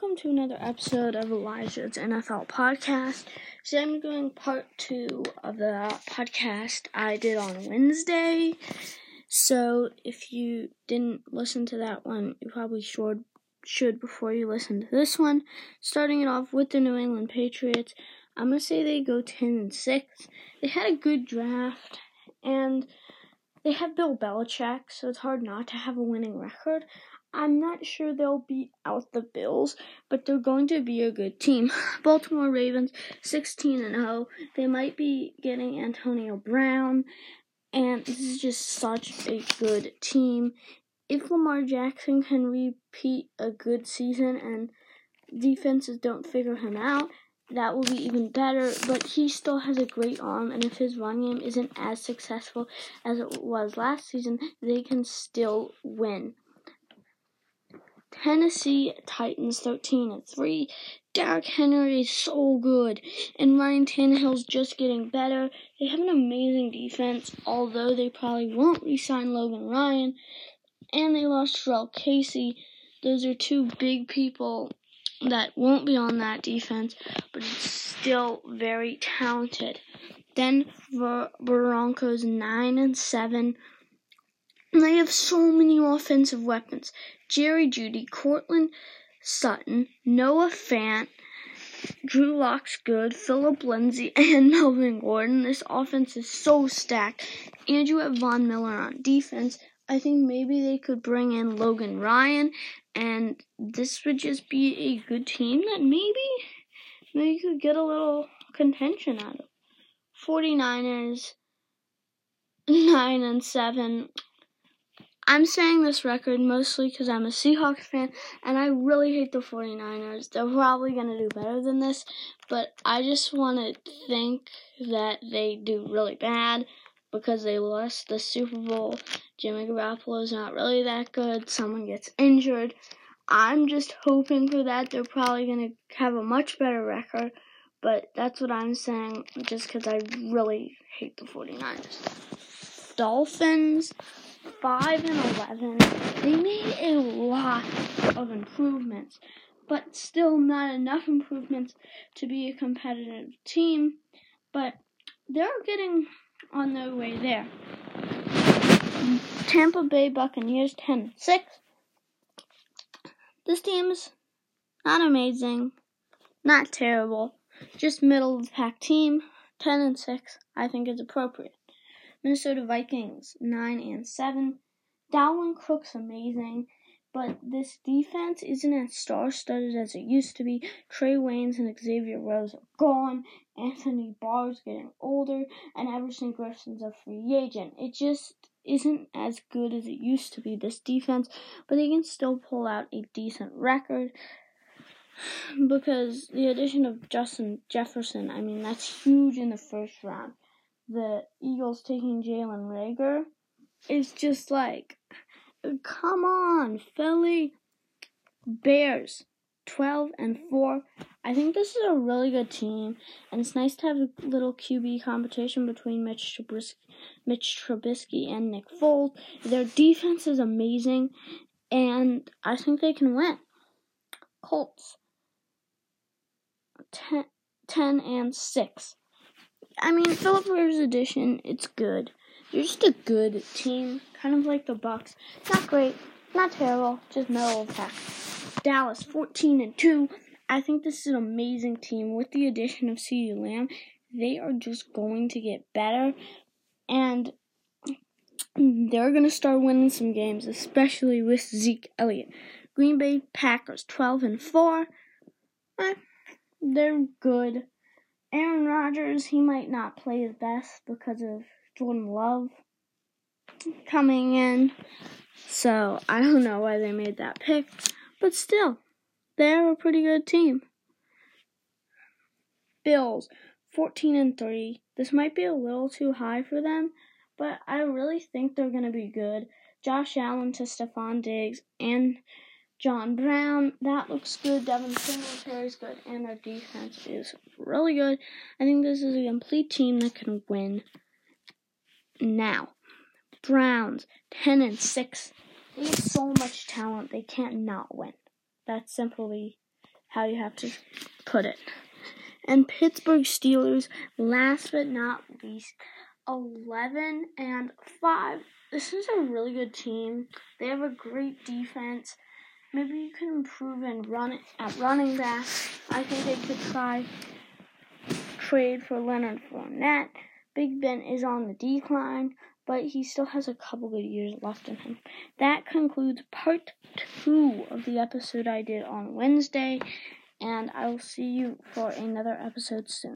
welcome to another episode of Elijah's NFL podcast. Today I'm doing part two of the podcast I did on Wednesday. So if you didn't listen to that one, you probably should should before you listen to this one. Starting it off with the New England Patriots, I'm gonna say they go ten and six. They had a good draft and they have Bill Belichick, so it's hard not to have a winning record. I'm not sure they'll beat out the Bills, but they're going to be a good team. Baltimore Ravens 16 and 0. They might be getting Antonio Brown, and this is just such a good team. If Lamar Jackson can repeat a good season and defenses don't figure him out, that will be even better. But he still has a great arm, and if his run game isn't as successful as it was last season, they can still win. Tennessee Titans 13 and 3. Derrick Henry is so good, and Ryan Tannehill's just getting better. They have an amazing defense, although they probably won't re-sign Logan Ryan, and they lost Jurrell Casey. Those are two big people that won't be on that defense, but it's still very talented. Then Broncos 9 and 7. They have so many offensive weapons. Jerry Jeudy, Courtland Sutton, Noah Fant, Drew Lock's good, Phillip Lindsay, and Melvin Gordon. This offense is so stacked. And you have Von Miller on defense. I think maybe they could bring in Logan Ryan, and this would just be a good team that maybe they could get a little contention out of. 49ers 9 and 7 I'm saying this record mostly because I'm a Seahawks fan and I really hate the 49ers. They're probably going to do better than this, but I just want to think that they do really bad because they lost the Super Bowl. Jimmy Garoppolo is not really that good. Someone gets injured. I'm just hoping for that. They're probably going to have a much better record, but that's what I'm saying just because I really hate the 49ers. Dolphins 5 and 11, they made a lot of improvements, but still not enough improvements to be a competitive team. But they're getting on their way there. Tampa Bay Buccaneers 10 and 6. This team's not amazing, not terrible, just middle of the pack team. 10 and 6, I think is appropriate. Minnesota Vikings, 9 and 7. Dalvin Cook's amazing, but this defense isn't as star studded as it used to be. Trae Waynes and Xavier Rhodes are gone. Anthony Barr's getting older, and Everson Griffen's a free agent. It just isn't as good as it used to be, this defense, but they can still pull out a decent record because the addition of Justin Jefferson, I mean, that's huge in the first round the Eagles taking Jalen Reagor is just like, come on, Philly Bears, 12 and 4. I think this is a really good team, and it's nice to have a little QB competition between Mitch Trubisky, Mitch Trubisky and Nick Foles. Their defense is amazing, and I think they can win. Colts, 10, 10 and 6. I mean, Philip Rivers edition, it's good. They're just a good team, kind of like the Bucks. Not great, not terrible, just middle of pack. Dallas, 14 and 2. I think this is an amazing team with the addition of CeeDee Lamb. They are just going to get better, and they're going to start winning some games, especially with Zeke Elliott. Green Bay Packers, 12 and 4. Eh, they're good. Aaron Rodgers, he might not play his best because of Jordan Love coming in. So I don't know why they made that pick. But still, they're a pretty good team. Bills, 14 and 3. This might be a little too high for them, but I really think they're going to be good. Josh Allen to Stefon Diggs and John Brown, that looks good. Devin Singletary's good, and their defense is really good. I think this is a complete team that can win. Now, Browns, 10 and 6. They have so much talent, they can't not win. That's simply how you have to put it. And Pittsburgh Steelers, last but not least, 11 and 5. This is a really good team. They have a great defense. Maybe you can improve and run at running back. I think they could try trade for Leonard Fournette. Big Ben is on the decline, but he still has a couple good years left in him. That concludes part two of the episode I did on Wednesday, and I will see you for another episode soon.